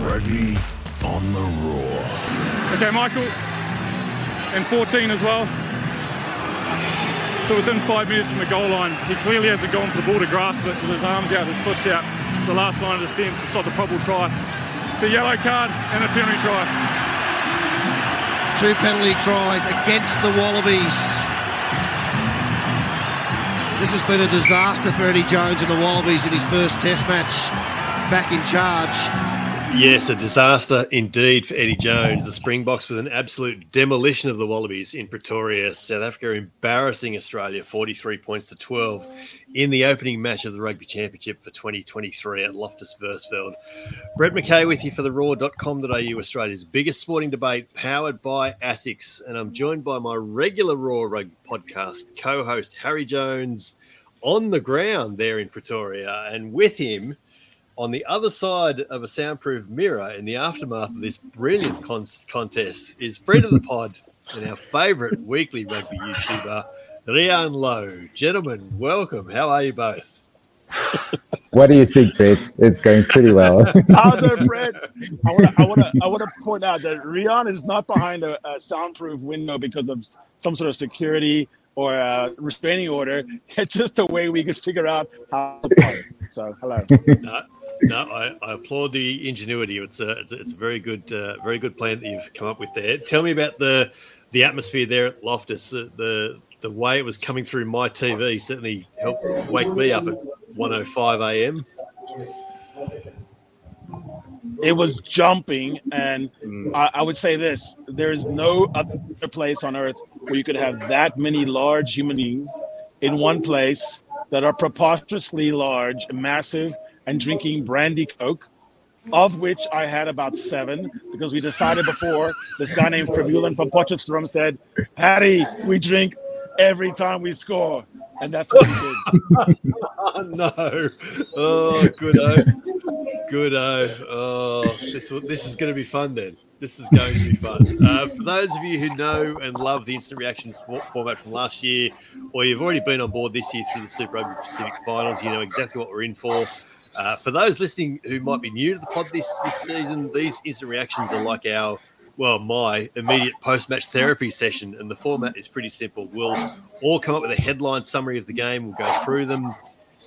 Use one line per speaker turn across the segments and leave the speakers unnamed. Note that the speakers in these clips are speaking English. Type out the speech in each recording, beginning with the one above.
Rugby on the Roar.
Okay, Michael, and 14 as well. So within five minutes from the goal line, he clearly hasn't gone for the ball to grasp it with his arms out, his foot's out. It's the last line of defence to stop the probable try. It's a yellow card and a penalty try.
Two penalty tries against the Wallabies. This has been a disaster for Eddie Jones and the Wallabies in his first test match back in charge.
Yes, a disaster indeed for Eddie Jones. The Springboks with an absolute demolition of the Wallabies in Pretoria. South Africa embarrassing Australia 43 points to 12 in the opening match of the Rugby Championship for 2023 at Loftus Versfeld. Brett McKay with you for the roar.com.au, Australia's biggest sporting debate, powered by ASICS. And I'm joined by my regular Roar Rugby podcast co host, Harry Jones, on the ground there in Pretoria. And with him, on the other side of a soundproof mirror in the aftermath of this brilliant con- contest is friend of the pod and our favourite weekly rugby YouTuber, Riaan Louw. Gentlemen, welcome. How are you both?
what do you think, Brett? It's going pretty well.
How's it, Brett? I want to I want to I want to point out that Riaan is not behind a, a soundproof window because of some sort of security or a restraining order. It's just a way we could figure out how to play. So, hello.
No, no, I, I, applaud the ingenuity. It's a, it's a, it's a very good, uh, very good plan that you've come up with there. Tell me about the the atmosphere there at Loftus. Uh, the the way it was coming through my TV certainly helped wake me up at 1:05 a.m.
It was jumping, and mm. I, I would say this: there is no other place on earth where you could have that many large human beings in one place that are preposterously large, massive, and drinking brandy coke, of which I had about seven because we decided before this guy named Frevulen from Potchefstroom said, Harry, we drink every time we score. And that's what we did.
oh, no. Oh, good oh. Good. Oh, this, this is going to be fun then. This is going to be fun. Uh, for those of you who know and love the instant reaction format from last year, or you've already been on board this year through the Super Rugby Pacific Finals, you know exactly what we're in for. Uh, for those listening who might be new to the pod this, this season, these instant reactions are like our, well, my immediate post match therapy session. And the format is pretty simple. We'll all come up with a headline summary of the game, we'll go through them,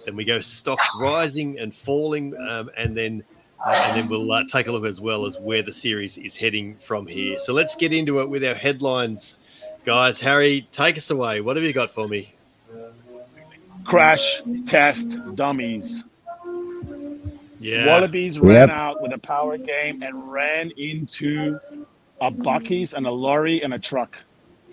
and we go stocks rising and falling, um, and then. Uh, and then we'll uh, take a look as well as where the series is heading from here. So let's get into it with our headlines, guys. Harry, take us away. What have you got for me?
Crash test dummies.
Yeah.
Wallabies ran out with a power game and ran into a Buckies and a lorry and a truck.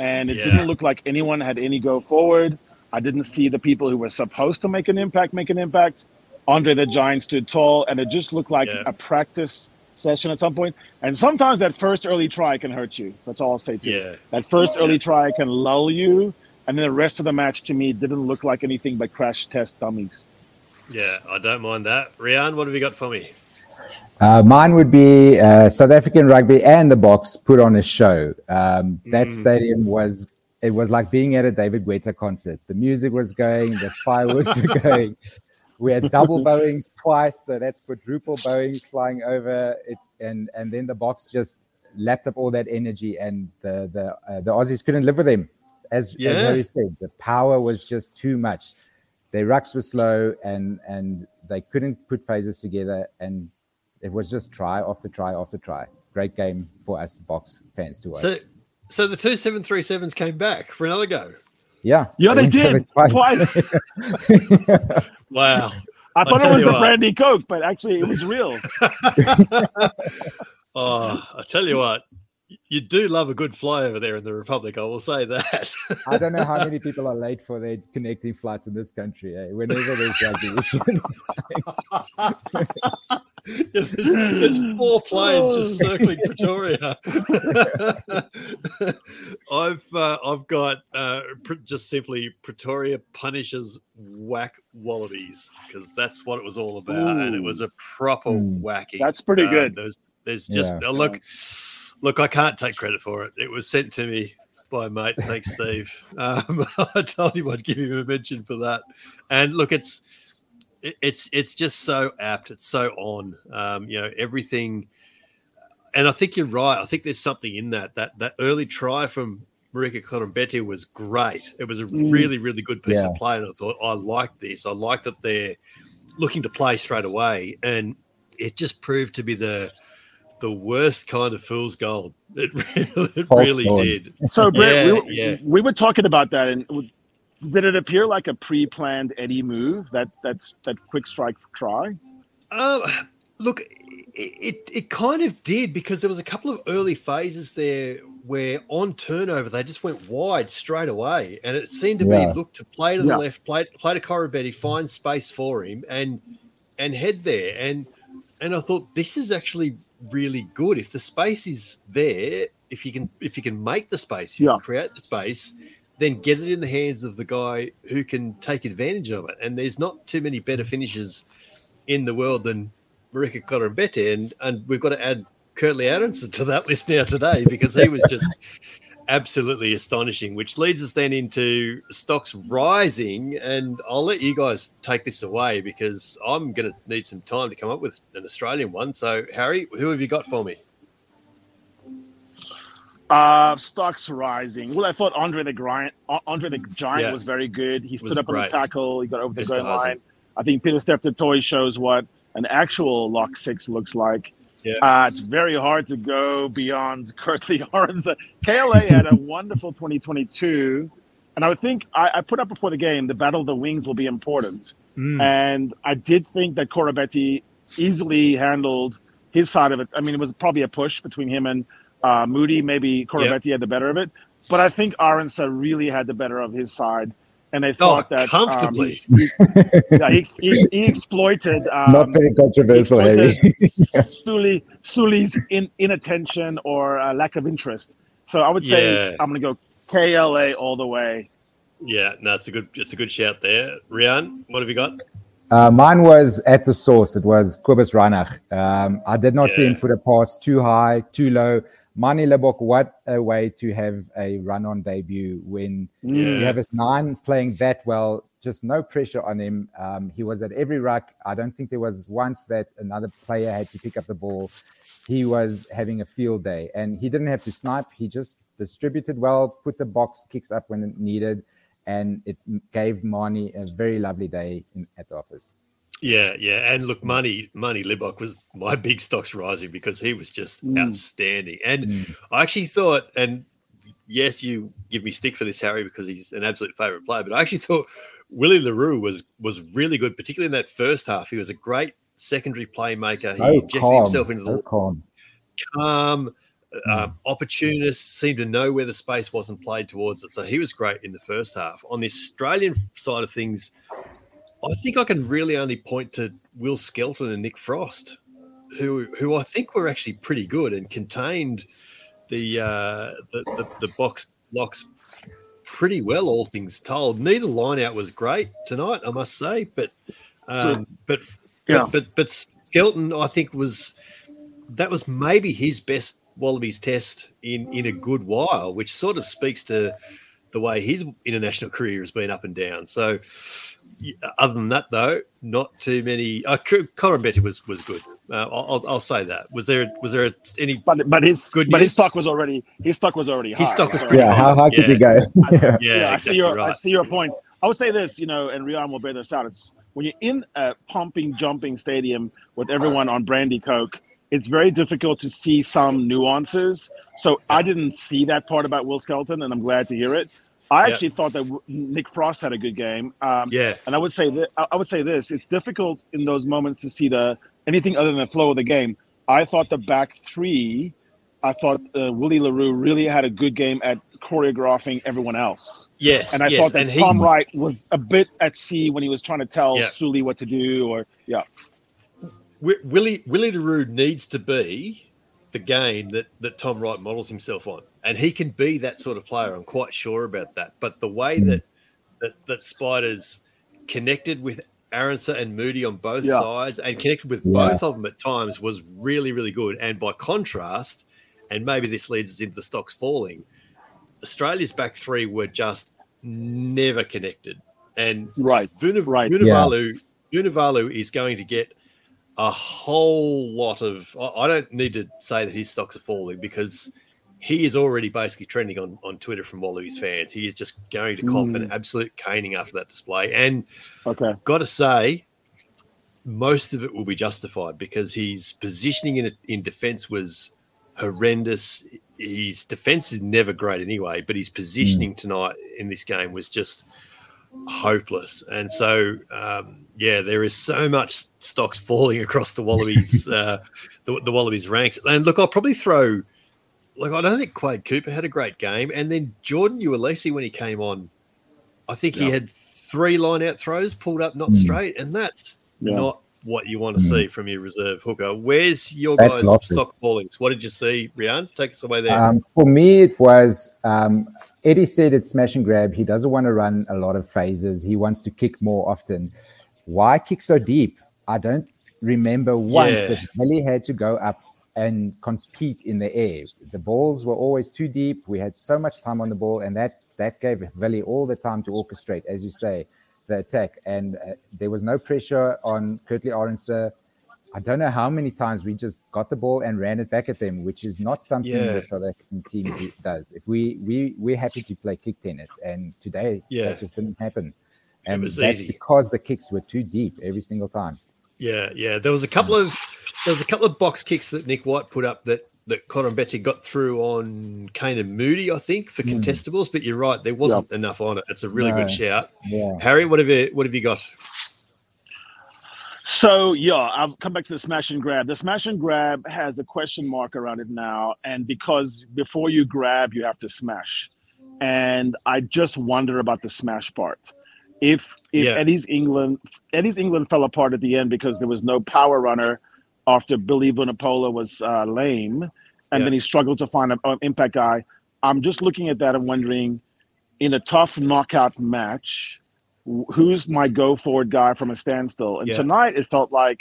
And it yeah. didn't look like anyone had any go forward. I didn't see the people who were supposed to make an impact make an impact. Andre the Giant stood tall, and it just looked like yeah. a practice session at some point. And sometimes that first early try can hurt you. That's all I'll say to yeah. you. That first early try can lull you, and then the rest of the match to me didn't look like anything but crash test dummies.
Yeah, I don't mind that. Riaan, what have you got for me?
Uh, mine would be uh, South African rugby and the Boks put on a show. Um, that mm. stadium was it was like being at a David Guetta concert. The music was going, the fireworks were going. We had double Boeings twice, so that's quadruple Boeings flying over it, and and then the Boks just lapped up all that energy, and the the uh, the Aussies couldn't live with them. As yeah. as Harry said, the power was just too much their rucks were slow and and they couldn't put phases together and it was just try after try after try. Great game for us Boks fans to watch.
So, so the two seven three sevens came back for another go.
Yeah,
yeah, they did twice. twice.
wow,
I thought it was the what. brandy coke, but actually it was real.
oh, I tell you what, you do love a good fly over there in the Republic. I will say that.
I don't know how many people are late for their connecting flights in this country. Eh? Whenever there's rugby,
yeah, there's, there's, four planes just circling Pretoria. I've uh, I've got uh, just simply Pretoria punishes whack wallabies because that's what it was all about, Ooh. and it was a proper mm. whacking.
That's pretty um, good.
There's there's just yeah. look. Yeah Look, I can't take credit for it. It was sent to me by a mate. Thanks, Steve. Um, I told him I'd give him a mention for that. And look, it's it's it's just so apt. It's so on. Um, you know, everything and I think you're right. I think there's something in that. That that early try from Marika Koroibete was great. It was a
Mm.
really, really good piece
Yeah.
of play, and I thought I like this. I like that they're looking to play straight away, and it just proved to be the the worst kind of fool's gold. It, really- it really did.
So, Brett,
Yeah,
we, were,
yeah.
we were talking about that, and w- did it appear like a pre-planned Eddie move? That that's that quick strike try.
Um, look, it, it it kind of did because there was a couple of early phases there where on turnover they just went wide straight away, and it seemed to
Yeah.
be look to play to the
Yeah.
left, play play to Koroibete, find space for him, and and head there, and and I thought this is actually really good if the space is there, if you can if you can make the space, you
Yeah.
can create the space. Then get it in the hands of the guy who can take advantage of it. And there's not too many better finishers in the world than Marika Koroibete, and and we've got to add Kurt-Lee Arendse to that list now today because he was just absolutely astonishing. Which leads us then into stocks rising, and I'll let you guys take this away because I'm going to need some time to come up with an Australian one. So Harry, who have you got for me?
Uh, stocks rising. Well, I thought Andre the Giant, Andre the Giant
Yeah.
was very good. He stood
Was
up on the tackle. He got over the goal line. I think Pieter-Steph du Toit shows what an actual lock six looks like.
Yeah.
Uh, it's very hard to go beyond Kurt-Lee Arendse. KLA had a wonderful 2022, and I would think I, I put up before the game the Battle of the Wings will be important.
Hmm.
And I did think that Koroibete easily handled his side of it. I mean, it was probably a push between him and uh, Moodie. Maybe Koroibete had the better of it, but I think Arendse really had the better of his side. And they thought that um,
Oh, comfortably.
he, yeah, he, he, he exploited um,
Not very controversial, Harry.
Sully Sully's in, inattention or uh, lack of interest. So I would say
Yeah.
I'm going to go KLA all the way.
Yeah, no, it's a good it's a good shout there. Riaan, what have you got?
Uh, mine was at the source. It was Cobus Reinach. Um, I did not see him put a pass too high, too low. Manie Libbok, what a way to have a run on debut when you have a nine playing that well, just no pressure on him. Um, he was at every ruck. I don't think there was once that another player had to pick up the ball. He was having a field day and he didn't have to snipe. He just distributed well, put the box kicks up when it needed, and it gave Mani a very lovely day in, at the office.
Yeah, yeah, and look, Manie, Manie. Libbok was my big stocks rising because he was just
Mm.
outstanding. And
Mm.
I actually thought, and yes, you give me stick for this, Harry, because he's an absolute favorite player. But I actually thought Willie le Roux was was really good, particularly in that first half. He was a great secondary playmaker. he
So
injected
calm,
himself into
so
the
calm.
calm, um, opportunist, seemed to know where the space wasn't played towards it. So he was great in the first half. On the Australian side of things, I think I can really only point to Will Skelton and Nick Frost, who who I think were actually pretty good and contained the uh, the, the the Boks locks pretty well, all things told. Neither line out was great tonight, I must say, but um, but,
Yeah.
but but but Skelton, I think was that was maybe his best Wallabies test in in a good while, which sort of speaks to the way his international career has been up and down. So, other than that, though, not too many. Uh, Co- Koroibete was was good. Uh, I'll, I'll- I'll say that. Was there was there any?
But but his
Good
but
news.
his stock was already his stock was already high.
His stock was
So-
pretty
Yeah, how high could
Yeah.
you go? yeah.
Yeah,
yeah, I see your I see your point. I would say this, you know, and Riaan will bear this out. It's when you're in a pumping, jumping stadium with everyone on brandy coke, it's very difficult to see some nuances. So I didn't see that part about Will Skelton, and I'm glad to hear it. I
Yeah.
actually thought that Nick Frost had a good game. Um,
Yeah,
and I would say that I would say this: it's difficult in those moments to see the anything other than the flow of the game. I thought the back three, I thought uh, Willie le Roux really had a good game at choreographing everyone else,
yes,
and I
yes,
thought that
he
Tom Wright was a bit at sea when he was trying to tell
Yeah.
Sully what to do, or yeah,
Wi- Willie Willie le Roux needs to be the game that that Tom Wright models himself on, and he can be that sort of player. I'm quite sure about that. But the way
Mm.
that that that Spiders connected with Arendse and Moodie on both
Yeah.
sides and connected with
Yeah.
both of them at times was really really good. And by contrast, and maybe this leads us into the stocks falling. Australia's back three were just never connected, and
right,
Vuniv-
right.
Vunivalu, Vunivalu is going to get a whole lot of. I don't need to say that his stocks are falling because he is already basically trending on, on Twitter from Wallabies fans. He is just going to cop mm. an absolute caning after that display. And
okay,
got to say, most of it will be justified because his positioning in in defence was horrendous. His defence is never great anyway, but his positioning mm. tonight in this game was just hopeless. And so, um, yeah, there is so much stocks falling across the Wallabies, uh, the, the, Wallabies ranks. And look, I'll probably throw, like, I don't think Quade Cooper had a great game. And then Jordan Uelese, when he came on, I think he had three line out throws pulled up not mm. straight. And that's yeah. not what you want to mm. see from your reserve hooker. Where's your that's guys' stock fallings? What did you see, Riaan? Take us away there.
Um, for me, it was um, Eddie said it's smash and grab. He doesn't want to run a lot of phases. He wants to kick more often. Why kick so deep? I don't remember once yeah. that Billy had to go up and compete in the air. The balls were always too deep. We had so much time on the ball, and that that gave Vili all the time to orchestrate, as you say, the attack. And uh, there was no pressure on Kurt-Lee Arendse. I don't know how many times we just got the ball and ran it back at them, which is not something yeah. the South African team does. If we we we're happy to play kick tennis, and today yeah. that just didn't happen, and that's easy. because the kicks were too deep every single time.
Yeah, yeah. There was a couple of there was a couple of box kicks that Nick White put up that that Koroibete got through on Canan Moodie, I think, for mm. contestables. But you're right, there wasn't yep. enough on it. It's a really no. good shout. Yeah. Harry, what have you what have you got?
So yeah, I'll come back to the smash and grab. The smash and grab has a question mark around it now, and because before you grab, you have to smash. And I just wonder about the smash part. If if yeah. Eddie's England Eddie's England fell apart at the end because there was no power runner after Billy Vunipola was uh, lame, and yeah. then he struggled to find an impact guy. I'm just looking at that and wondering, in a tough knockout match, who's my go forward guy from a standstill. And yeah. tonight it felt like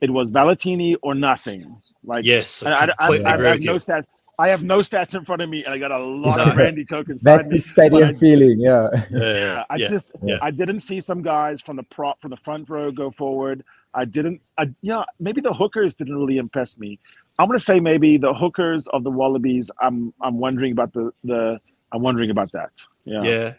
it was Valetini or nothing. Like
yes,
I, I, I, I have no stats. I have no stats in front of me, and I got a lot of Randy Coke inside
That's the stadium feeling,
yeah. Yeah, yeah. I yeah. just yeah. I didn't see some guys from the prop from the front row go forward. I didn't. I yeah, maybe the hookers didn't really impress me. I'm gonna say maybe the hookers of the Wallabies. I'm I'm wondering about the the. I'm wondering about that. Yeah.
Yeah.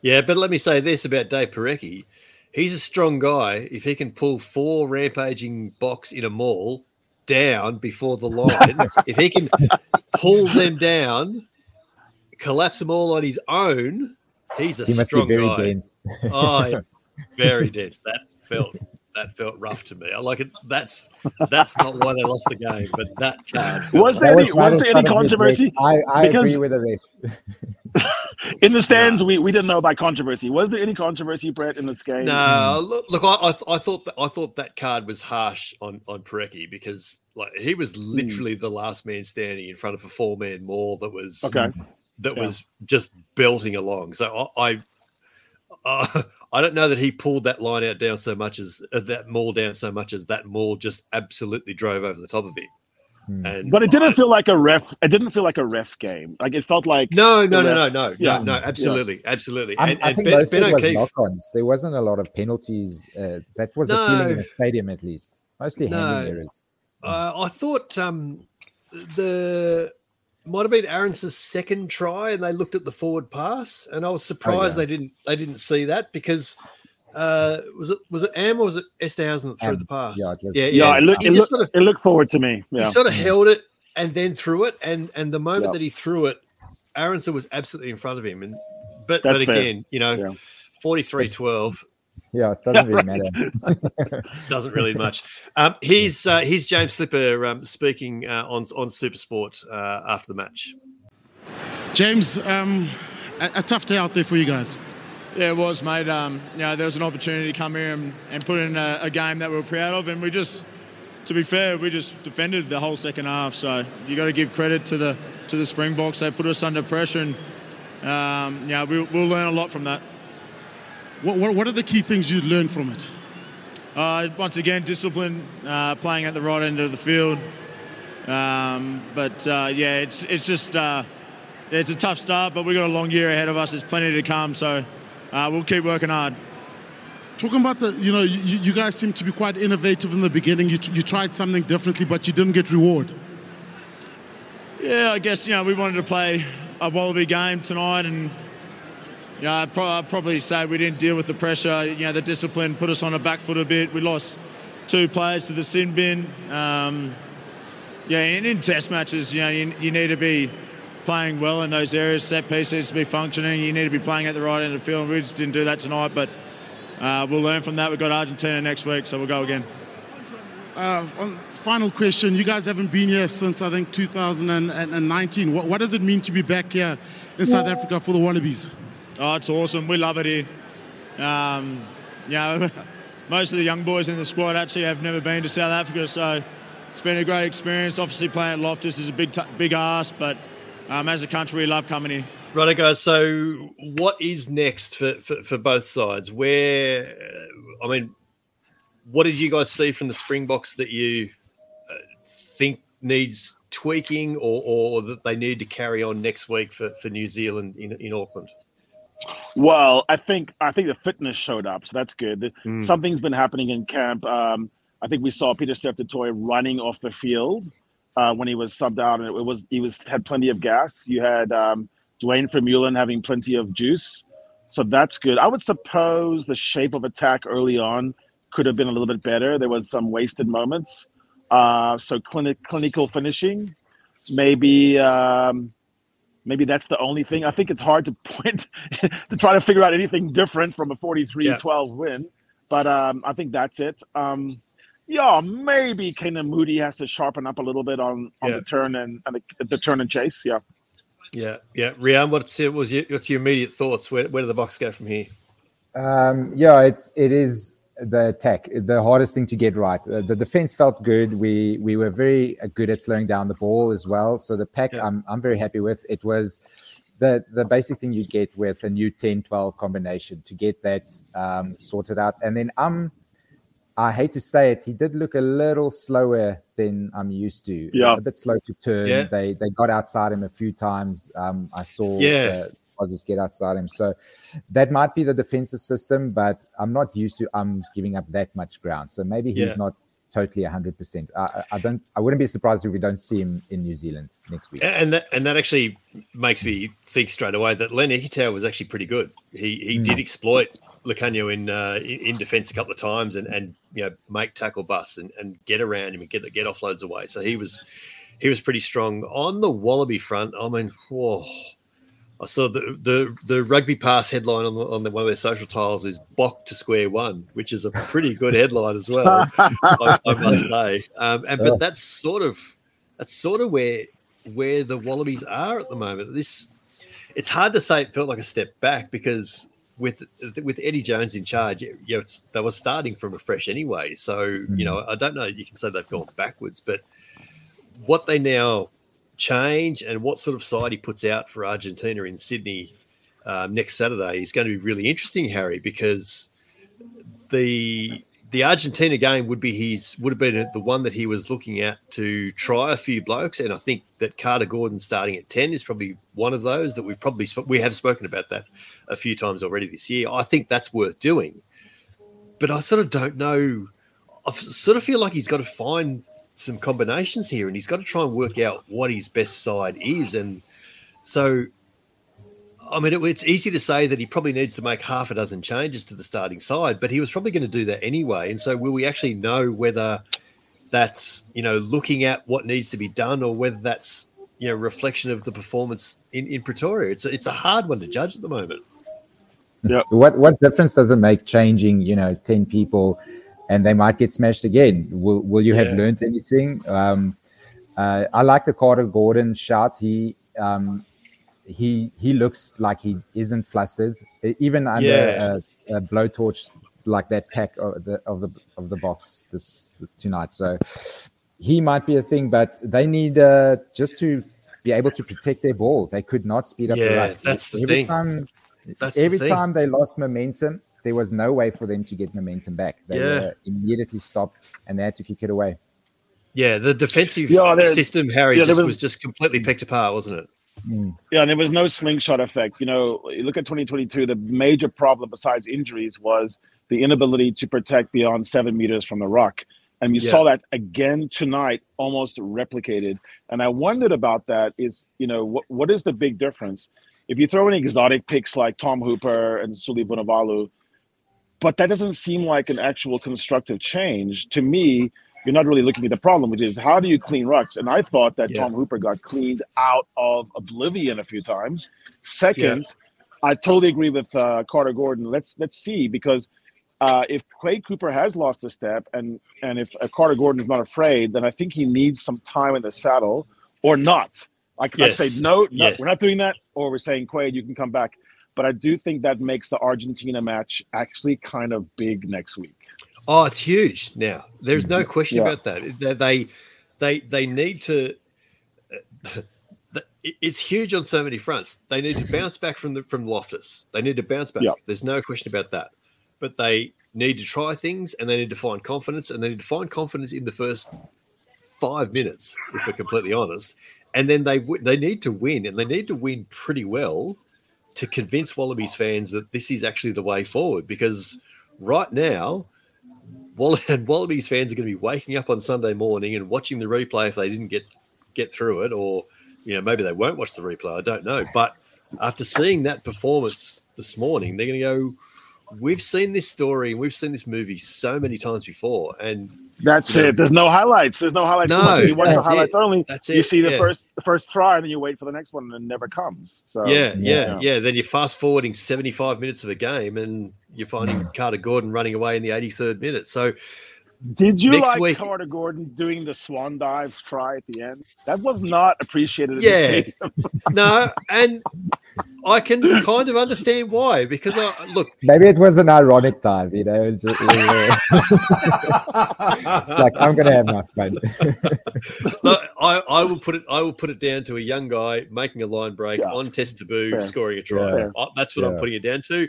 Yeah, but let me say this about Dave Porecki. He's a strong guy. If he can pull four rampaging Boks in a mall down before the line, if he can pull them down, collapse them all on his own, he's a he strong guy. Dense. oh, very dense. That felt that felt rough to me. I like it. That's that's not why they lost the game, but that card.
Was there any, was there any controversy?
I, I because, agree with it.
in the stands, yeah. we, we didn't know about controversy. Was there any controversy, Brett, in this game?
No, look, look I, I, I thought that, I thought that card was harsh on on Porecki because like he was hmm. literally mm. the last man standing in front of a four man mall that was
okay
that yeah. was just belting along. So I. I uh, I don't know that he pulled that line out down so much as uh, that maul down so much as that maul just absolutely drove over the top of it.
Hmm. And but it didn't I, feel like a ref. It didn't feel like a ref game. Like it felt like
no, no, no, no, no, yeah. no, no, absolutely, yeah. absolutely.
And, I, think ben, most ben of it was knock-ons. There wasn't a lot of penalties. Uh, that was no, the feeling in the stadium, at least. Mostly no, handling errors.
Uh, I thought um, the might have been Arendse's second try, and they looked at the forward pass, and I was surprised oh, yeah. they didn't they didn't see that because uh, was it was it Am or was it Esterhuizen that threw um, the pass?
Yeah, yeah, yeah, yeah. It, looked, it, looked, sort of, it looked forward to me. Yeah.
He sort of held it and then threw it, and and the moment that he threw it, Arendse was absolutely in front of him, and but That's but again, fair. you know, 43-12.
Yeah, it doesn't really matter.
doesn't really much. Um, here's uh, here's James Slipper um, speaking uh, on on Supersport uh, after the match.
James, um, a, a, tough day out there for you guys.
Yeah, it was, mate. Um, you know, there was an opportunity to come here and, and put in a, a, game that we were proud of, and we just, to be fair, we just defended the whole second half. So you got to give credit to the to the Springboks. They put us under pressure, and um, yeah, we, we'll learn a lot from that.
What, what, what are the key things you learned from it?
Uh, once again, discipline, uh, playing at the right end of the field. Um, but uh, yeah, it's it's just uh, it's a tough start, but we've got a long year ahead of us. There's plenty to come, so uh, we'll keep working hard.
Talking about the, you know, you, you guys seem to be quite innovative in the beginning. You, you tried something differently, but you didn't get reward.
Yeah, I guess you know we wanted to play a Wallaby game tonight, and you know, I'd, probably say we didn't deal with the pressure. You know, the discipline put us on the back foot a bit. We lost two players to the sin bin. Um, yeah, and in test matches, you know, you, you need to be playing well in those areas. Set piece needs to be functioning. You need to be playing at the right end of the field. We just didn't do that tonight, but uh, we'll learn from that. We've got Argentina next week, so we'll go again.
Uh, final question. You guys haven't been here since, I think, 2019. What, what does it mean to be back here in South Africa for the Wallabies?
Oh, it's awesome. We love it here. Um, know, most of the young boys in the squad actually have never been to South Africa, so it's been a great experience. Obviously, playing at Loftus is a big, big ask, but um, as a country, we love coming here.
Right, guys. So, what is next for, for, for both sides? Where, uh, I mean, what did you guys see from the Springboks that you uh, think needs tweaking or, or that they need to carry on next week for, for New Zealand in, in Auckland?
Well, I think I think the fitness showed up, so that's good.
Mm.
Something's been happening in camp. Um, I think we saw Pieter-Steph du Toit running off the field uh, when he was subbed out, and it was he was had plenty of gas. You had um, Duane Vermeulen having plenty of juice, so that's good. I would suppose the shape of attack early on could have been a little bit better. There was some wasted moments. Uh, so clinic clinical finishing, maybe. Um, maybe that's the only thing. I think it's hard to point to try to figure out anything different from a 43-12 win, but um, I think that's it. Um, yeah, maybe Canan Moodie has to sharpen up a little bit on, on
Yeah.
the turn and, and the, the turn and chase. Yeah.
Yeah, yeah. Riaan, what's your, was your, what's your immediate thoughts? Where, where do the Boks go from here?
Um, yeah, it's it is the attack, the hardest thing to get right. Uh, the defense felt good. We we were very good at slowing down the ball as well. So the pack,
Yeah.
I'm I'm very happy with. It was the the basic thing you get with a new 10-12 combination to get that um, sorted out. And then um, I hate to say it, he did look a little slower than I'm used to.
Yeah.
a bit slow to turn.
Yeah.
They they got outside him a few times. Um, I saw
Yeah.
Uh, Aussies get outside him. So that might be the defensive system, but I'm not used to um giving up that much ground. So maybe he's
Yeah.
not totally 100%. I, I- don't. I wouldn't be surprised if we don't see him in New Zealand next week.
And that and that actually makes me think straight away that Len Ikitau was actually pretty good. He he
Mm.
did exploit Lukhanyo in uh, in, defence a couple of times and and you know make tackle busts and, and get around him and get get offloads away. So he was he was pretty strong on the Wallaby front. I mean, whoa. I saw the, the the rugby pass headline on the, on the, one of their social tiles is "Bok to square one," which is a pretty good headline as well. I, I must say, um, and but that's sort of that's sort of where where the Wallabies are at the moment. This it's hard to say it felt like a step back because with with Eddie Jones in charge, you know, it's, they were starting from afresh anyway. So you know, I don't know. You can say they've gone backwards, but what they now change and what sort of side he puts out for Argentina in Sydney um, next Saturday is going to be really interesting, Harry, because the the Argentina game would be his would have been the one that he was looking at to try a few blokes, and I think that Carter Gordon starting at ten is probably one of those that we've probably sp- we have spoken about that a few times already this year. I think that's worth doing, but I sort of don't know. I sort of feel like he's got to find some combinations here, and he's got to try and work out what his best side is, and so I mean, it, it's easy to say that he probably needs to make half a dozen changes to the starting side, but he was probably going to do that anyway. And so, will we actually know whether that's you know looking at what needs to be done, or whether that's you know reflection of the performance in, in Pretoria? It's a, it's a hard one to judge at the moment.
What what difference does it make changing? You know, ten people, and they might get smashed again. Will Will you have
Yeah.
learned anything? Um, uh, I like the Carter Gordon shot. He um, he he looks like he isn't flustered, even under
Yeah.
a, a blowtorch like that pack of the of the of the Boks this tonight. So he might be a thing, but they need uh, just to be able to protect their ball. They could not speed up the
Yeah,
ruck.
that's the
Every
thing.
time
That's
every
thing.
time they lost momentum, there was no way for them to get momentum back. They
Yeah.
were immediately stopped and they had to kick it away.
Yeah, the defensive
Yeah, there-
system, Harry,
yeah,
just was,
was-
just completely picked apart, wasn't it? Mm.
Yeah, and there was no slingshot effect. You know, you look at 2022, the major problem besides injuries was the inability to protect beyond seven meters from the rock. And we
Yeah.
saw that again tonight, almost replicated. And I wondered about that is, you know, what, what is the big difference? If you throw in exotic picks like Tom Hooper and Suli Vunivalu, but that doesn't seem like an actual constructive change. To me, you're not really looking at the problem, which is how do you clean rucks? And I thought that
Yeah.
Tom Hooper got cleaned out of oblivion a few times. Second, I totally agree with uh, Carter Gordon. Let's let's see because uh, if Quade Cooper has lost a step and and if uh, Carter Gordon is not afraid, then I think he needs some time in the saddle or not. I could
Yes.
say no, no,
Yes.
we're not doing that, or we're saying Quade, you can come back. But I do think that makes the Argentina match actually kind of big next week.
Oh, it's huge now. There's no mm-hmm. question
Yeah.
about that. They they they, they need to. Uh, it's huge on so many fronts. They need to bounce back from the from Loftus. They need to bounce back.
Yeah.
There's no question about that. But they need to try things, and they need to find confidence, and they need to find confidence in the first five minutes, if we're completely honest. And then they they need to win, and they need to win pretty well to convince Wallabies fans that this is actually the way forward. Because right now, Wall- and Wallabies fans are going to be waking up on Sunday morning and watching the replay if they didn't get get through it, or you know maybe they won't watch the replay. I don't know, but after seeing that performance this morning, they're going to go. We've seen this story and we've seen this movie so many times before, and
That's
you know,
it. There's no highlights. There's no highlights.
No.
You watch the highlights
it.
only.
That's it.
You see the
yeah.
first the first try, and then you wait for the next one, and it never comes. So
yeah, yeah,
Yeah.
yeah, Then you're fast forwarding 75 minutes of a game, and you're finding mm. Carter Gordon running away in the 83rd minute. So
Did you
Next
like
week-
Carter Gordon doing the swan dive try at the end? That was not appreciated.
Yeah.
the
no, and I can kind of understand why because I look.
Maybe it was an ironic dive, you know. it's just- like I'm gonna have my fun.
Look, I, I will put it. I will put it down to a young guy making a line break
Yeah.
on test taboo,
Fair.
scoring a try.
Yeah.
I- that's what I'm putting it down to.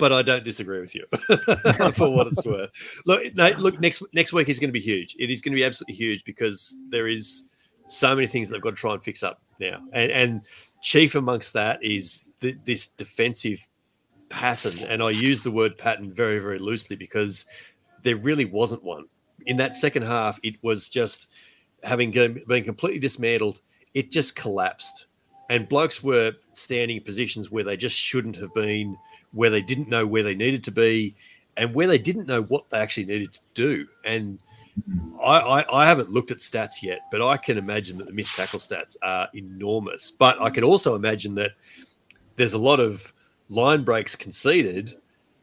But I don't disagree with you for what it's worth. Look, look next next week is going to be huge. It is going to be absolutely huge because there is so many things they've got to try and fix up now, and and chief amongst that is th- this defensive pattern. And I use the word pattern very very loosely because there really wasn't one in that second half. It was just having been completely dismantled. It just collapsed, and blokes were standing in positions where they just shouldn't have been, where they didn't know where they needed to be, and where they didn't know what they actually needed to do. And I, I, I haven't looked at stats yet, but I can imagine that the missed tackle stats are enormous. But I can also imagine that there's a lot of line breaks conceded,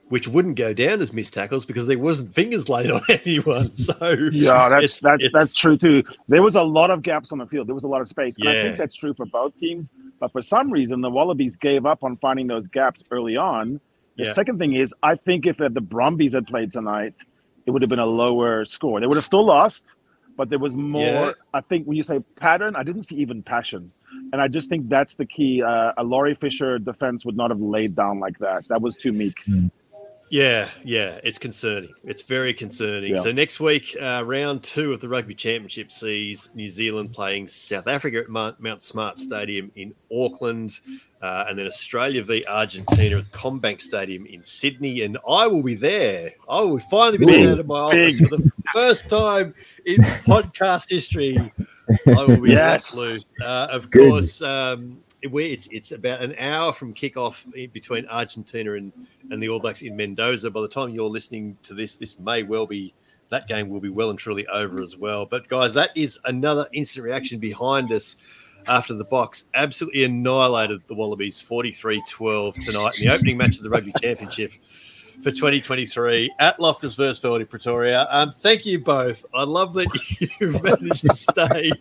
which wouldn't go down as missed tackles because there wasn't fingers laid on anyone. So
Yeah, that's
it's-
that's
it's-
that's true too. There was a lot of gaps on the field. There was a lot of space, and I think that's true for both teams. But for some reason, the Wallabies gave up on finding those gaps early on. The
Yeah.
second thing is, I think if the Brumbies had played tonight, it would have been a lower score. They would have still lost, but there was more.
Yeah.
I think when you say pattern, I didn't see even passion, and I just think that's the key. Uh, a Laurie Fisher defense would not have laid down like that. That was too meek.
Yeah, yeah, it's concerning. It's very concerning.
Yeah.
So next week, uh, round two of the Rugby Championship sees New Zealand playing South Africa at Mount, Mount Smart Stadium in Auckland, uh, and then Australia v Argentina at CommBank Stadium in Sydney. And I will be there. I will finally be
Big,
there at my office
big.
for the first time in podcast history. I will be
Yes.
loose. Uh, of
Good.
course, um, we it's it's about an hour from kickoff between Argentina and, and the All Blacks in Mendoza. By the time you're listening to this, this may well be that game will be well and truly over as well. But guys, that is another instant reaction behind us after the Boks absolutely annihilated the Wallabies 43-12 tonight in the opening match of the Rugby Championship for 2023 at Loftus Versfeld in Pretoria. Um, thank you both. I love that you've managed to stay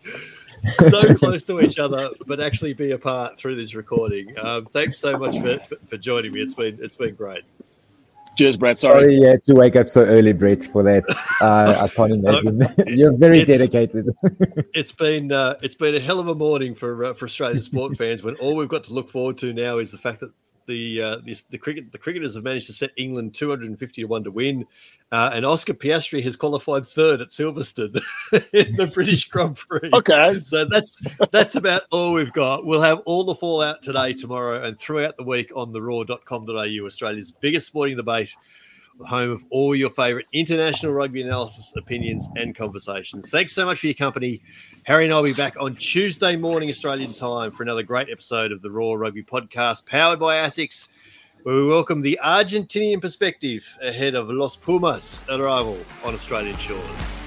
so close to each other, but actually be apart through this recording. Um, thanks so much for, for, for joining me. It's been it's been great.
Cheers, Brett. Sorry.
Sorry, you had to wake up so early, Brett, for that. Uh, I can't imagine. You're very
It's-
dedicated.
It's been uh, it's been a hell of a morning for uh, for Australian sport fans. When all we've got to look forward to now is the fact that the uh, this, the cricket the cricketers have managed to set England 250 to one to win, uh, and Oscar Piastri has qualified third at Silverstone in the British Grand Prix.
Okay.
So that's that's about all we've got. We'll have all the fallout today, tomorrow, and throughout the week on the roar.com.au, Australia's biggest sporting debate home of all your favorite international rugby analysis, opinions, and conversations. Thanks so much for your company. Harry and I will be back on Tuesday morning Australian time for another great episode of the Roar Rugby Podcast, powered by ASICS, where we welcome the Argentinian perspective ahead of Los Pumas arrival on Australian shores.